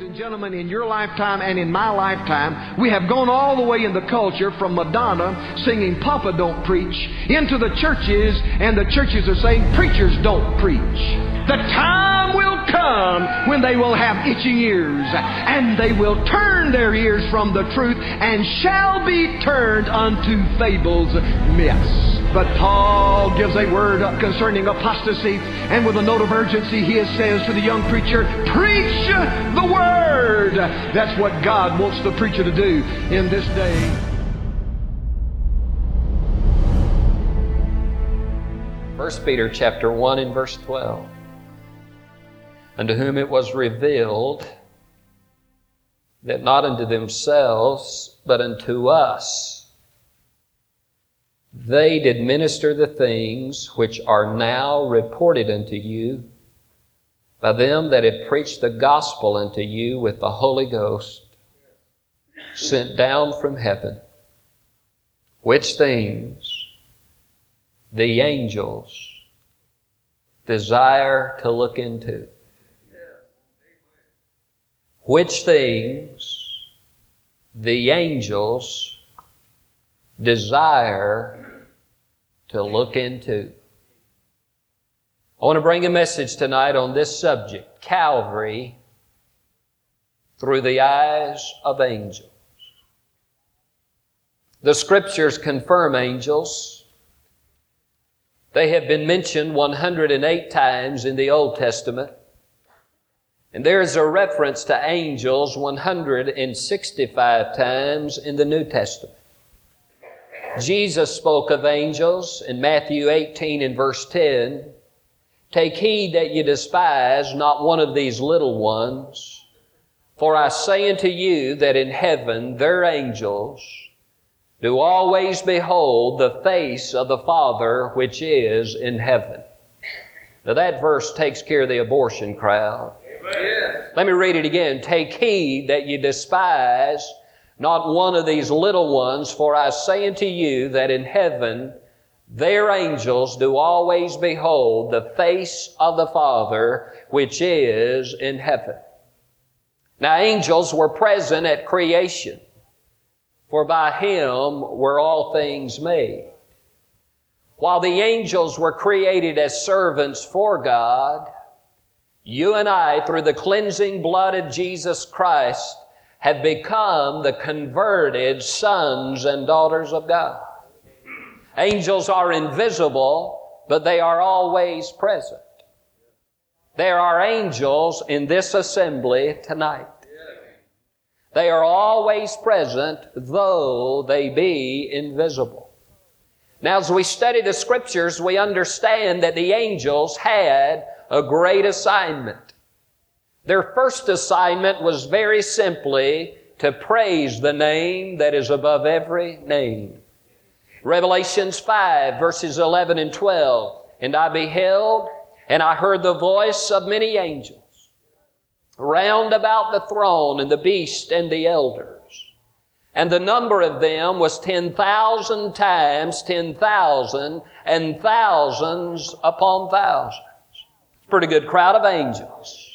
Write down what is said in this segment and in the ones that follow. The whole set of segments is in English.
Ladies and gentlemen, in your lifetime and in my lifetime, we have gone all the way in the culture from Madonna singing Papa Don't Preach into the churches, and the churches are saying preachers don't preach. The time will come when they will have itching ears, and they will turn their ears from the truth and shall be turned unto fables, myths. But Paul gives a word concerning apostasy, and with a note of urgency, he says to the young preacher, Preach the word! That's what God wants the preacher to do in this day. First Peter chapter 1 and verse 12. Unto whom it was revealed that not unto themselves, but unto us they did minister the things which are now reported unto you by them that have preached the gospel unto you with the Holy Ghost sent down from heaven, which things the angels desire to look into. Which things the angels desire to look into. I want to bring a message tonight on this subject Calvary through the eyes of angels. The scriptures confirm angels. They have been mentioned 108 times in the Old Testament. And there is a reference to angels 165 times in the New Testament. Jesus spoke of angels in Matthew 18 and verse 10. Take heed that you despise not one of these little ones, for I say unto you that in heaven their angels do always behold the face of the Father which is in heaven. Now that verse takes care of the abortion crowd. Amen. Let me read it again. Take heed that you despise not one of these little ones, for I say unto you that in heaven their angels do always behold the face of the Father which is in heaven. Now angels were present at creation, for by him were all things made. While the angels were created as servants for God, you and I, through the cleansing blood of Jesus Christ, have become the converted sons and daughters of God. Angels are invisible, but they are always present. There are angels in this assembly tonight. They are always present, though they be invisible. Now, as we study the scriptures, we understand that the angels had a great assignment. Their first assignment was very simply to praise the name that is above every name. Revelations 5 verses 11 and 12. And I beheld and I heard the voice of many angels round about the throne and the beast and the elders. And the number of them was 10,000 times 10,000 and thousands upon thousands. Pretty good crowd of angels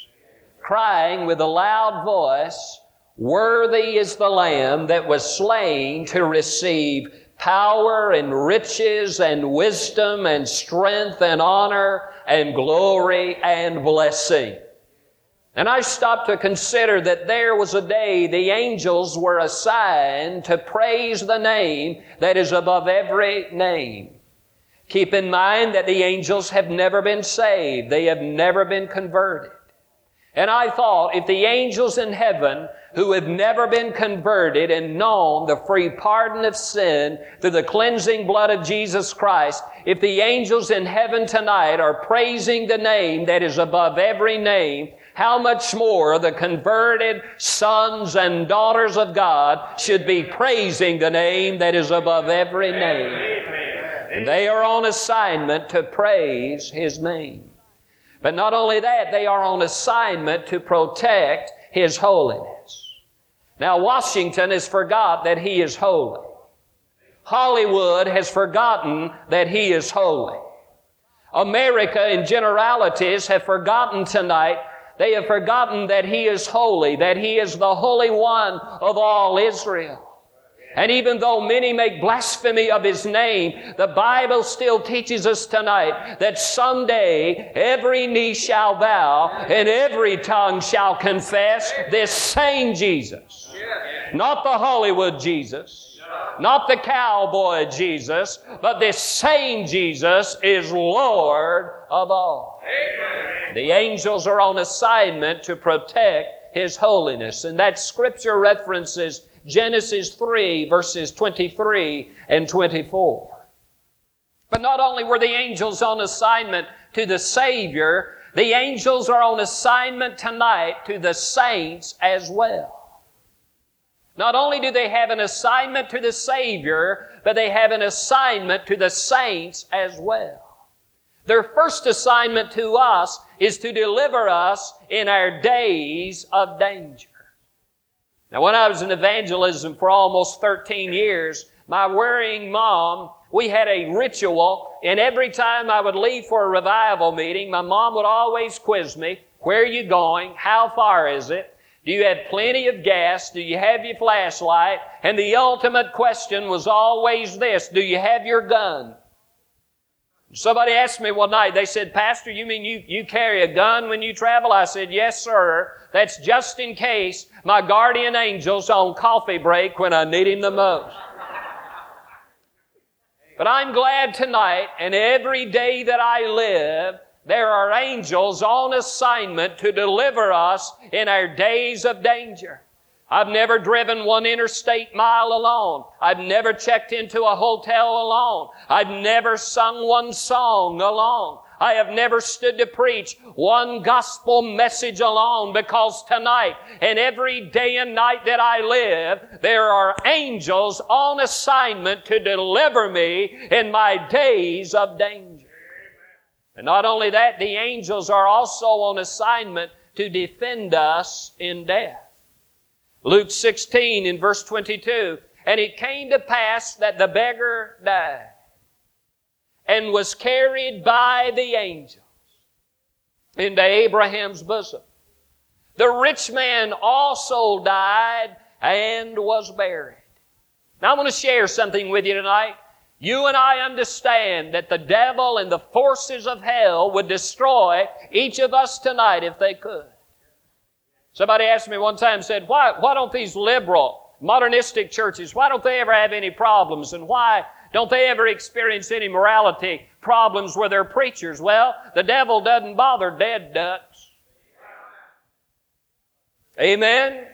crying with a loud voice, Worthy is the Lamb that was slain to receive power and riches and wisdom and strength and honor and glory and blessing. And I stopped to consider that there was a day the angels were assigned to praise the name that is above every name. Keep in mind that the angels have never been saved. They have never been converted. And I thought if the angels in heaven who have never been converted and known the free pardon of sin through the cleansing blood of Jesus Christ, if the angels in heaven tonight are praising the name that is above every name, how much more the converted sons and daughters of God should be praising the name that is above every name. And they are on assignment to praise His name. But not only that, they are on assignment to protect His holiness. Now, Washington has forgot that He is holy. Hollywood has forgotten that He is holy. America in generalities have forgotten tonight They have forgotten that He is holy, that He is the Holy One of all Israel. And even though many make blasphemy of His name, the Bible still teaches us tonight that someday every knee shall bow and every tongue shall confess this same Jesus. Not the Hollywood Jesus, not the cowboy Jesus, but this same Jesus is Lord of all. The angels are on assignment to protect His holiness. And that scripture references Genesis 3, verses 23 and 24. But not only were the angels on assignment to the Savior, the angels are on assignment tonight to the saints as well. Not only do they have an assignment to the Savior, but they have an assignment to the saints as well. Their first assignment to us is to deliver us in our days of danger. Now, when I was in evangelism for almost 13 years, my worrying mom, we had a ritual, and every time I would leave for a revival meeting, my mom would always quiz me, where are you going? How far is it? Do you have plenty of gas? Do you have your flashlight? And the ultimate question was always this, do you have your gun? Somebody asked me one night, they said, Pastor, you mean you, you carry a gun when you travel? I said, Yes, sir. That's just in case my guardian angel's on coffee break when I need him the most. But I'm glad tonight and every day that I live, there are angels on assignment to deliver us in our days of danger. I've never driven one interstate mile alone. I've never checked into a hotel alone. I've never sung one song alone. I have never stood to preach one gospel message alone because tonight and every day and night that I live, there are angels on assignment to deliver me in my days of danger. And not only that, the angels are also on assignment to defend us in death. Luke 16 in verse 22, and it came to pass that the beggar died and was carried by the angels into Abraham's bosom. The rich man also died and was buried. Now I want to share something with you tonight. You and I understand that the devil and the forces of hell would destroy each of us tonight if they could. Somebody asked me one time, said, why, why don't these liberal, modernistic churches, why don't they ever have any problems? And why don't they ever experience any morality problems with their preachers? Well, the devil doesn't bother dead ducks. Amen?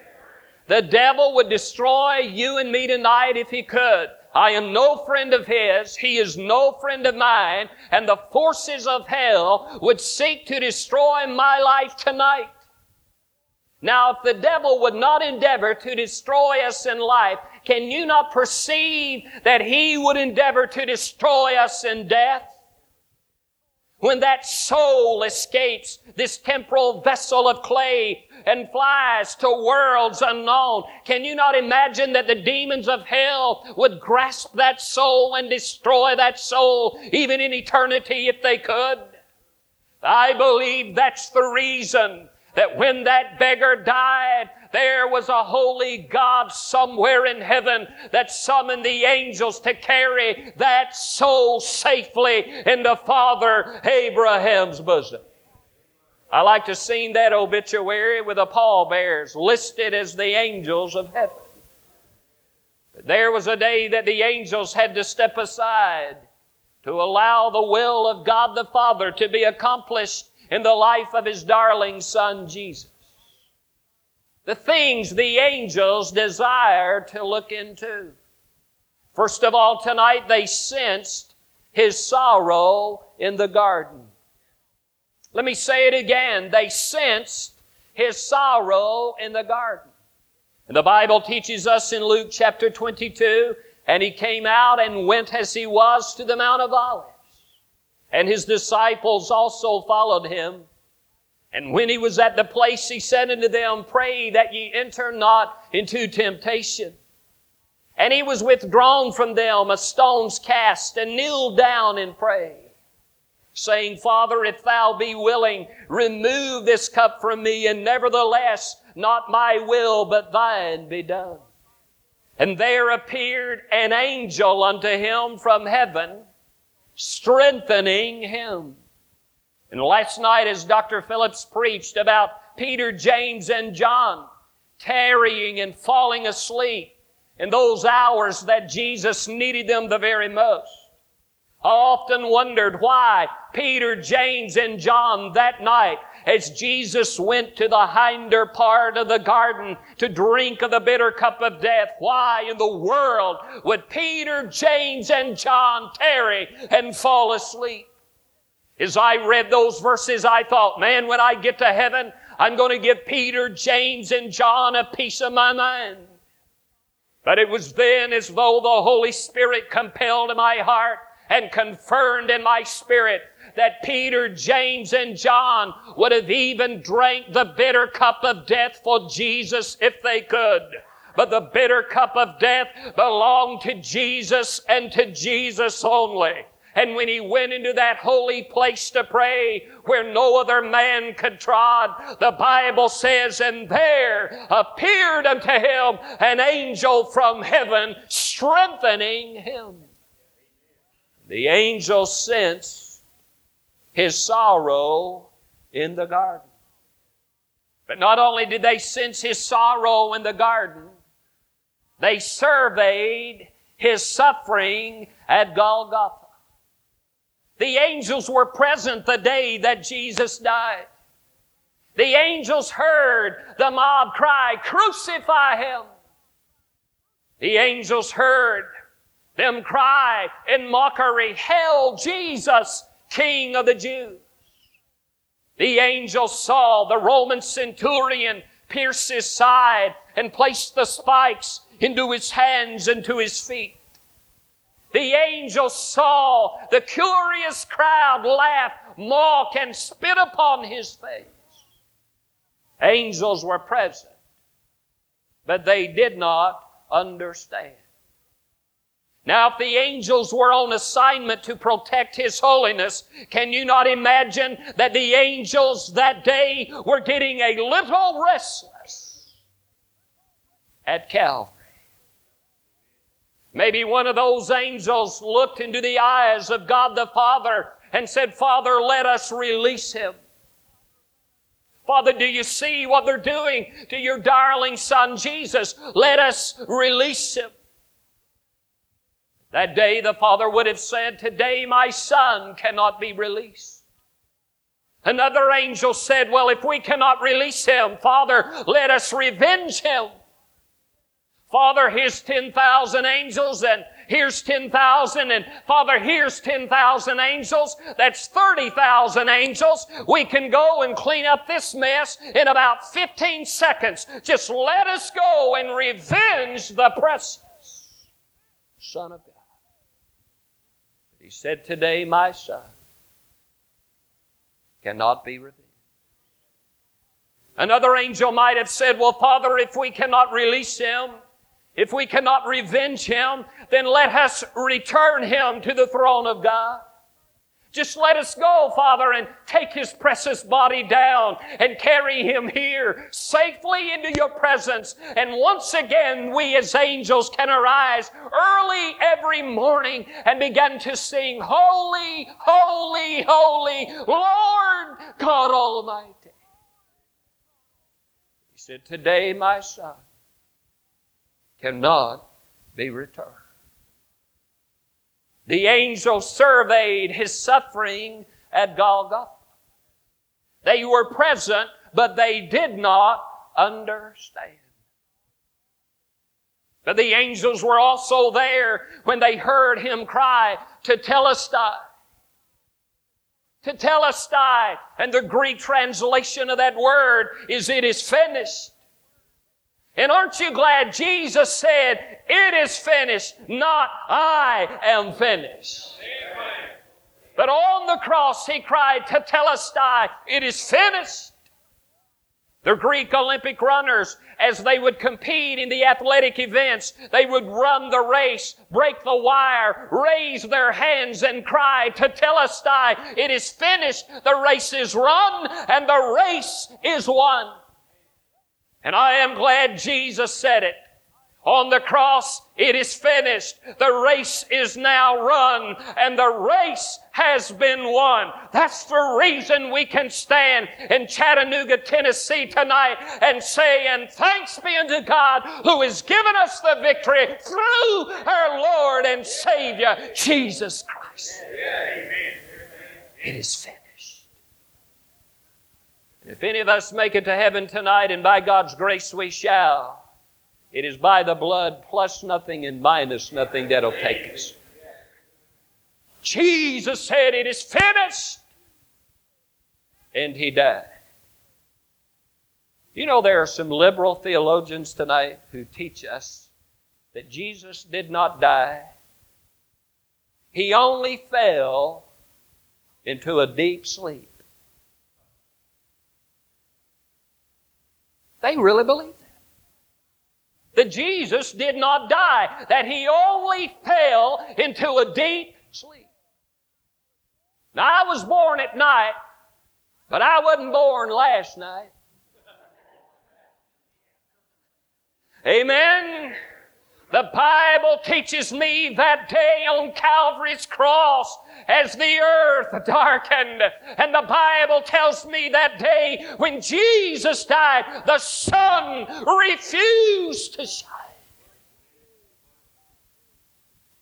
The devil would destroy you and me tonight if he could. I am no friend of his. He is no friend of mine. And the forces of hell would seek to destroy my life tonight. Now, if the devil would not endeavor to destroy us in life, can you not perceive that he would endeavor to destroy us in death? When that soul escapes this temporal vessel of clay and flies to worlds unknown, can you not imagine that the demons of hell would grasp that soul and destroy that soul even in eternity if they could? I believe that's the reason that when that beggar died, there was a holy God somewhere in heaven that summoned the angels to carry that soul safely into Father Abraham's bosom. I like to sing that obituary with the pallbearers listed as the angels of heaven. But there was a day that the angels had to step aside to allow the will of God the Father to be accomplished in the life of his darling son Jesus. The things the angels desire to look into. First of all, tonight they sensed his sorrow in the garden. Let me say it again. They sensed his sorrow in the garden. And the Bible teaches us in Luke chapter 22, and he came out and went as he was to the Mount of Olives. And his disciples also followed him. And when he was at the place, he said unto them, Pray that ye enter not into temptation. And he was withdrawn from them a stone's cast and kneeled down and prayed. saying, Father, if thou be willing, remove this cup from me, and nevertheless, not my will, but thine be done. And there appeared an angel unto him from heaven, strengthening him. And last night, as Dr. Phillips preached about Peter, James, and John tarrying and falling asleep in those hours that Jesus needed them the very most, I often wondered why Peter, James, and John that night as Jesus went to the hinder part of the garden to drink of the bitter cup of death, why in the world would Peter, James, and John tarry and fall asleep? As I read those verses, I thought, man, when I get to heaven, I'm going to give Peter, James, and John a piece of my mind. But it was then as though the Holy Spirit compelled my heart and confirmed in my spirit that Peter, James, and John would have even drank the bitter cup of death for Jesus if they could. But the bitter cup of death belonged to Jesus and to Jesus only. And when he went into that holy place to pray where no other man could trod, the Bible says, and there appeared unto him an angel from heaven strengthening him. The angel sensed his sorrow in the garden. But not only did they sense his sorrow in the garden, they surveyed his suffering at Golgotha. The angels were present the day that Jesus died. The angels heard the mob cry, Crucify him! The angels heard them cry in mockery, Hail Jesus, King of the Jews. The angel saw the Roman centurion pierce his side and place the spikes into his hands and to his feet. The angel saw the curious crowd laugh, mock, and spit upon his face. Angels were present, but they did not understand. Now, if the angels were on assignment to protect His holiness, can you not imagine that the angels that day were getting a little restless at Calvary? Maybe one of those angels looked into the eyes of God the Father and said, Father, let us release him. Father, do you see what they're doing to your darling son Jesus? Let us release him. That day the father would have said, Today my son cannot be released. Another angel said, Well, if we cannot release him, Father, let us revenge him. Father, here's 10,000 angels and here's 10,000 and Father, here's 10,000 angels. That's 30,000 angels. We can go and clean up this mess in about 15 seconds. Just let us go and revenge the precious Son of God. Said, Today my son cannot be revenged. Another angel might have said, Well, Father, if we cannot release him, if we cannot revenge him, then let us return him to the throne of God. Just let us go, Father, and take his precious body down and carry him here safely into your presence. And once again, we as angels can arise early every morning and begin to sing, Holy, Holy, Holy, Lord God Almighty. He said, Today, my son cannot be returned. The angel surveyed his suffering at Golgotha. They were present, but they did not understand. But the angels were also there when they heard him cry, Tetelestai. To tell us die. And the Greek translation of that word is it is finished. And aren't you glad Jesus said, it is finished, not I am finished. But on the cross he cried, Tetelestai, it is finished. The Greek Olympic runners, as they would compete in the athletic events, they would run the race, break the wire, raise their hands and cry tetelestai, it is finished, the race is run, and the race is won. And I am glad Jesus said it. On the cross, it is finished. The race is now run and the race has been won. That's the reason we can stand in Chattanooga, Tennessee tonight and say, and thanks be unto God who has given us the victory through our Lord and Savior, Jesus Christ. It is finished. If any of us make it to heaven tonight, and by God's grace we shall, it is by the blood plus nothing and minus nothing that'll take us. Jesus said, It is finished. And he died. You know, there are some liberal theologians tonight who teach us that Jesus did not die. He only fell into a deep sleep. They really believe that Jesus did not die, that he only fell into a deep sleep. Now, I was born at night, but I wasn't born last night. Amen. The Bible teaches me that day on Calvary's cross as the earth darkened. And the Bible tells me that day when Jesus died, the sun refused to shine.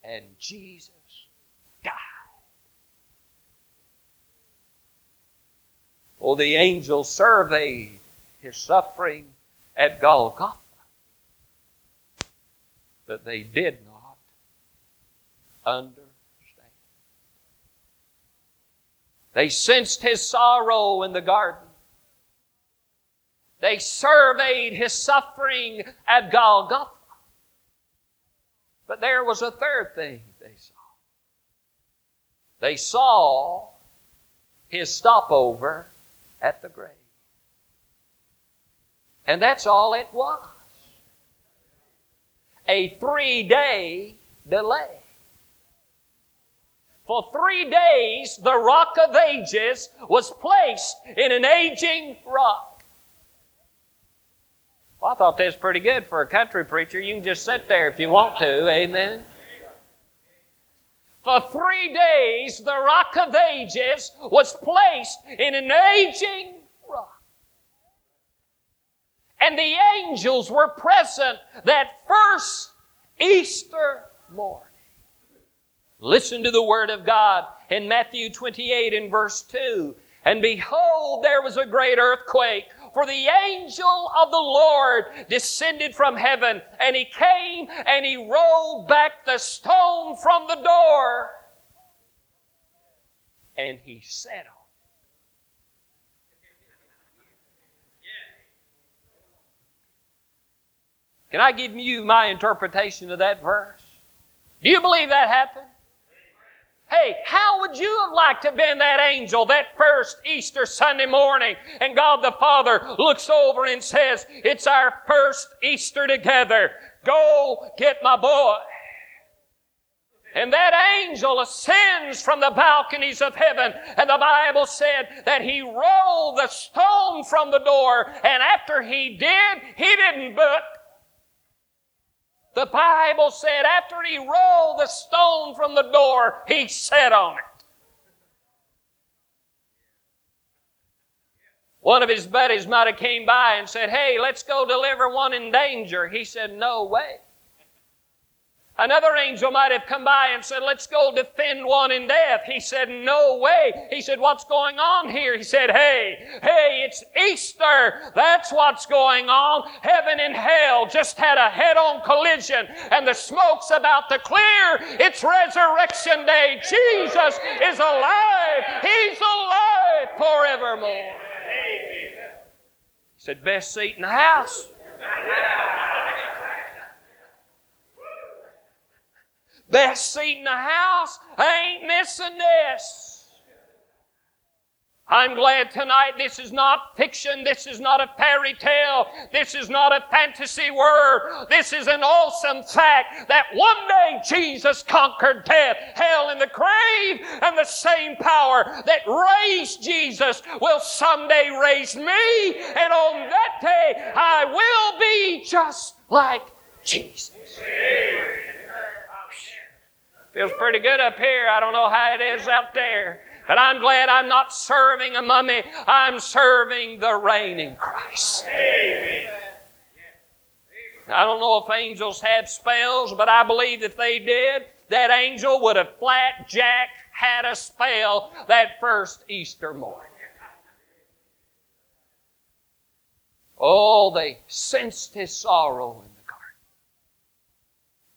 And Jesus died. Oh, the angel surveyed his suffering at Golgotha that they did not understand. They sensed his sorrow in the garden. They surveyed his suffering at Golgotha. But there was a third thing they saw. They saw his stopover at the grave. And that's all it was a three day delay. For three days, the rock of ages was placed in an aging rock. Well, I thought that was pretty good for a country preacher. You can just sit there if you want to. Amen. For three days, the rock of ages was placed in an aging and the angels were present that first Easter morning. Listen to the word of God in Matthew 28 in verse 2. And behold, there was a great earthquake, for the angel of the Lord descended from heaven, and he came and he rolled back the stone from the door, and he sat on Can I give you my interpretation of that verse? Do you believe that happened? Hey, how would you have liked to have been that angel that first Easter Sunday morning and God the Father looks over and says, it's our first Easter together. Go get my boy. And that angel ascends from the balconies of heaven. And the Bible said that he rolled the stone from the door. And after he did, he didn't but the Bible said after he rolled the stone from the door, he sat on it. One of his buddies might have came by and said, Hey, let's go deliver one in danger. He said, No way. Another angel might have come by and said, Let's go defend one in death. He said, No way. He said, What's going on here? He said, Hey, hey, it's Easter. That's what's going on. Heaven and hell just had a head on collision, and the smoke's about to clear. It's resurrection day. Jesus is alive. He's alive forevermore. He said, Best seat in the house. Best seat in the house. I ain't missing this. I'm glad tonight this is not fiction. This is not a fairy tale. This is not a fantasy word. This is an awesome fact that one day Jesus conquered death, hell, and the grave, and the same power that raised Jesus will someday raise me, and on that day I will be just like Jesus. Feels pretty good up here. I don't know how it is out there. But I'm glad I'm not serving a mummy. I'm serving the reigning Christ. Amen. I don't know if angels have spells, but I believe if they did, that angel would have flat jack had a spell that first Easter morning. Oh, they sensed his sorrow.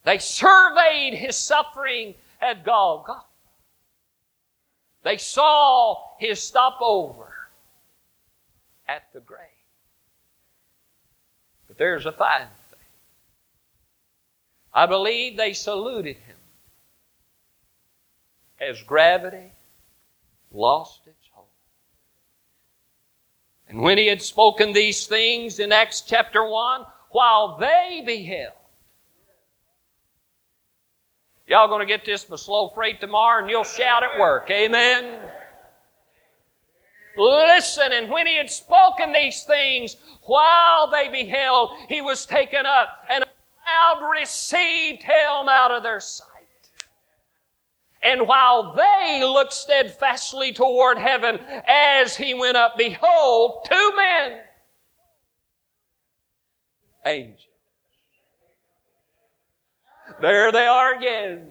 They surveyed his suffering at Golgotha. They saw his stopover at the grave. But there's a fine thing. I believe they saluted him as gravity lost its hold. And when he had spoken these things in Acts chapter 1, while they beheld, Y'all going to get this by slow freight tomorrow and you'll shout at work. Amen. Listen, and when he had spoken these things, while they beheld, he was taken up, and a cloud received him out of their sight. And while they looked steadfastly toward heaven as he went up, behold, two men, angels, there they are again.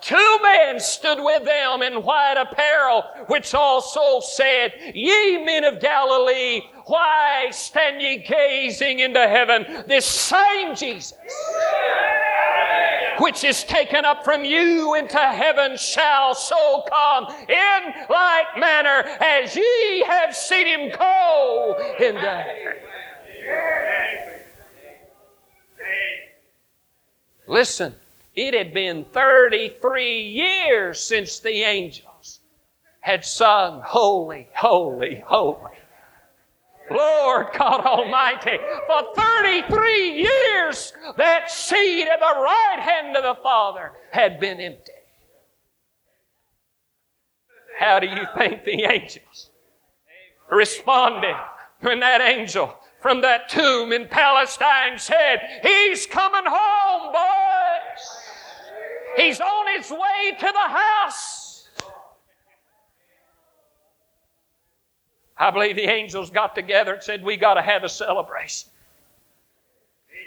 Two men stood with them in white apparel, which also said, Ye men of Galilee, why stand ye gazing into heaven? This same Jesus, which is taken up from you into heaven, shall so come in like manner as ye have seen him go into heaven. Listen, it had been 33 years since the angels had sung, Holy, Holy, Holy. Lord God Almighty, for 33 years that seat at the right hand of the Father had been empty. How do you think the angels responded when that angel from that tomb in Palestine said, He's coming home, boys. He's on his way to the house. I believe the angels got together and said, We got to have a celebration.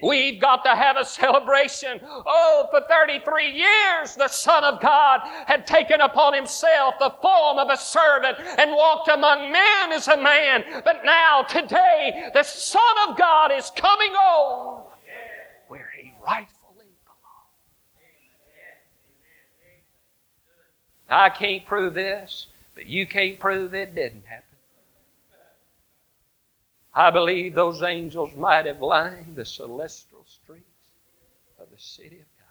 We've got to have a celebration. Oh, for 33 years, the Son of God had taken upon himself the form of a servant and walked among men as a man. But now, today, the Son of God is coming home where he rightfully belongs. I can't prove this, but you can't prove it didn't happen. I believe those angels might have lined the celestial streets of the city of God.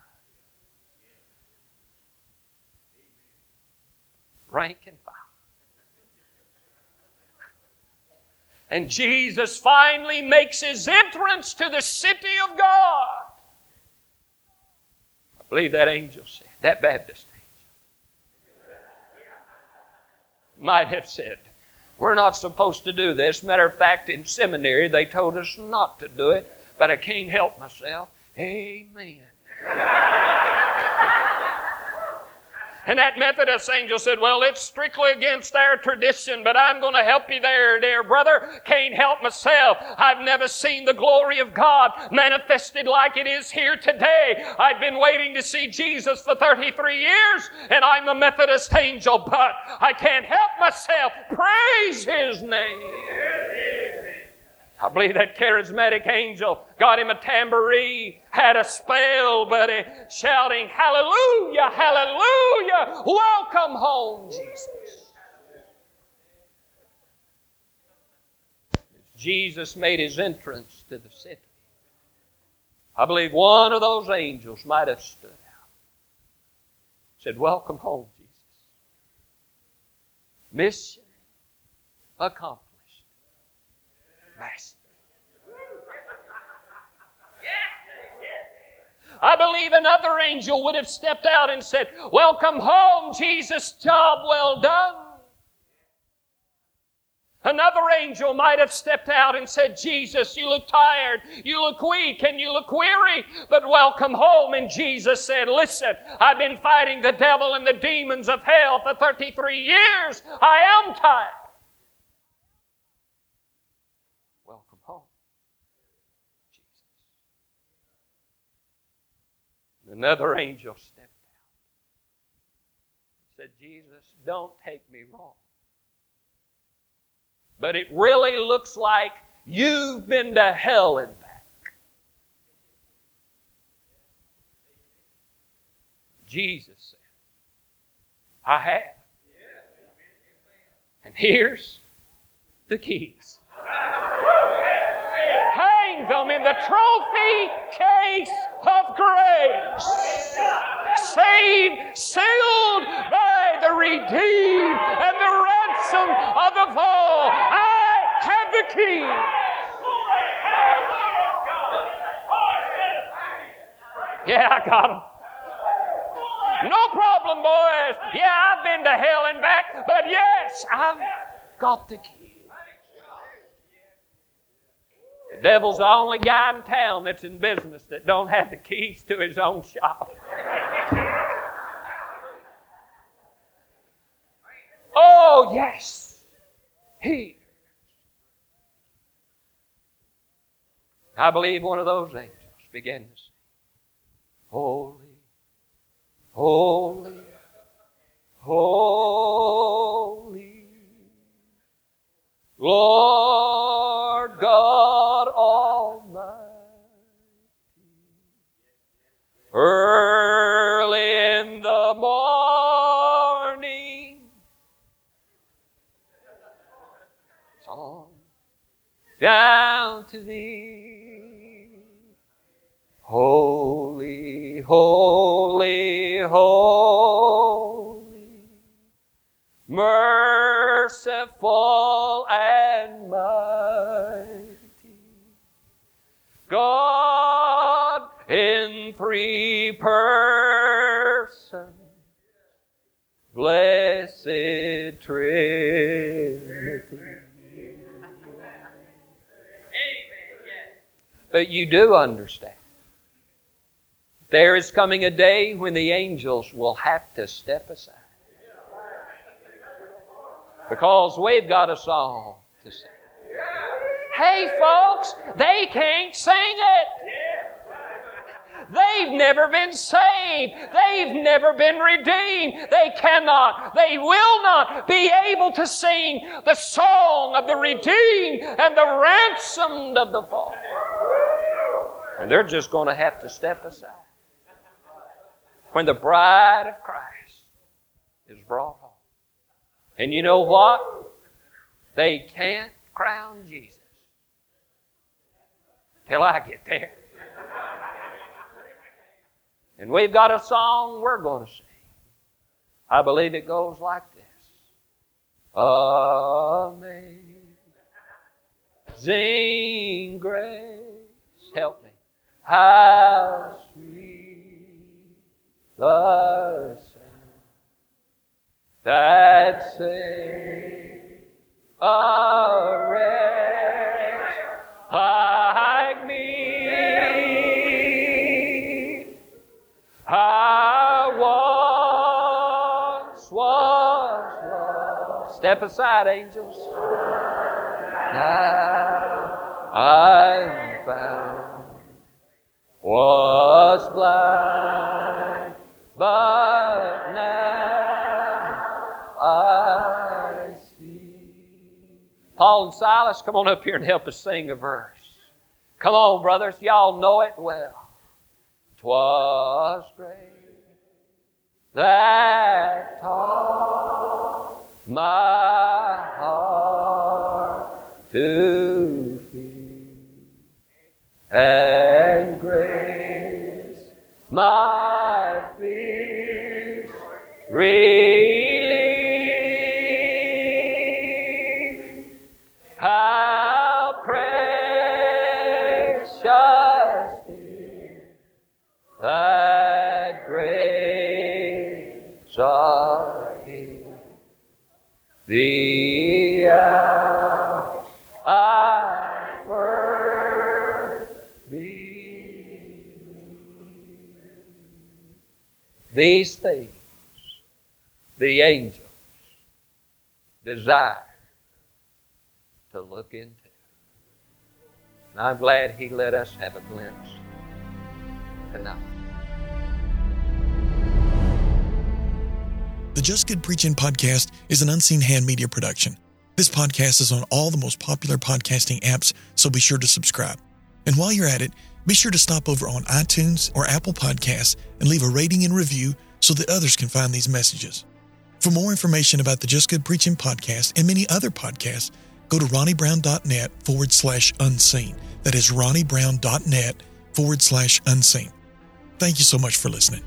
Rank and file. And Jesus finally makes his entrance to the city of God. I believe that angel said, that Baptist angel, might have said, we're not supposed to do this. Matter of fact, in seminary, they told us not to do it, but I can't help myself. Amen. And that Methodist angel said, Well, it's strictly against our tradition, but I'm going to help you there, dear brother. Can't help myself. I've never seen the glory of God manifested like it is here today. I've been waiting to see Jesus for 33 years, and I'm a Methodist angel, but I can't help myself. Praise His name. I believe that charismatic angel got him a tambourine, had a spell, buddy, shouting, Hallelujah, Hallelujah, welcome home, Jesus. Jesus made his entrance to the city. I believe one of those angels might have stood out. Said, Welcome home, Jesus. Mission accomplished. Master. I believe another angel would have stepped out and said, Welcome home, Jesus, job well done. Another angel might have stepped out and said, Jesus, you look tired, you look weak, and you look weary, but welcome home. And Jesus said, Listen, I've been fighting the devil and the demons of hell for 33 years. I am tired. Another angel stepped out. Said, Jesus, don't take me wrong. But it really looks like you've been to hell and back. Jesus said, I have. And here's the keys. Them in the trophy case of grace. Saved, sealed by the redeemed and the ransom of the fall. I have the key. Yeah, I got them. No problem, boys. Yeah, I've been to hell and back, but yes, I've got the key. Devil's the only guy in town that's in business that don't have the keys to his own shop. oh, yes. He. I believe one of those angels began to Holy, holy, holy, Lord God. Early in the morning. Song down to thee. Holy, holy, holy, merciful three persons. Blessed Trinity. But you do understand. There is coming a day when the angels will have to step aside. Because we've got a song to sing. Hey, folks, they can't sing it. They've never been saved. They've never been redeemed. They cannot, they will not be able to sing the song of the redeemed and the ransomed of the fallen. And they're just going to have to step aside. When the bride of Christ is brought home. And you know what? They can't crown Jesus till I get there. And we've got a song we're going to sing. I believe it goes like this. Amazing grace. Help me. How sweet the sound that saved a wretch like me. Aside, angels. Now I'm found. Was blind, but now I see. Paul and Silas, come on up here and help us sing a verse. Come on, brothers. Y'all know it well. 'Twas grace that taught my heart to feel, and grace my fears These things the angels desire to look into. And I'm glad he let us have a glimpse tonight. The Just Good Preaching podcast is an unseen hand media production. This podcast is on all the most popular podcasting apps, so be sure to subscribe. And while you're at it, be sure to stop over on iTunes or Apple Podcasts and leave a rating and review so that others can find these messages. For more information about the Just Good Preaching podcast and many other podcasts, go to ronniebrown.net forward slash unseen. That is ronniebrown.net forward slash unseen. Thank you so much for listening.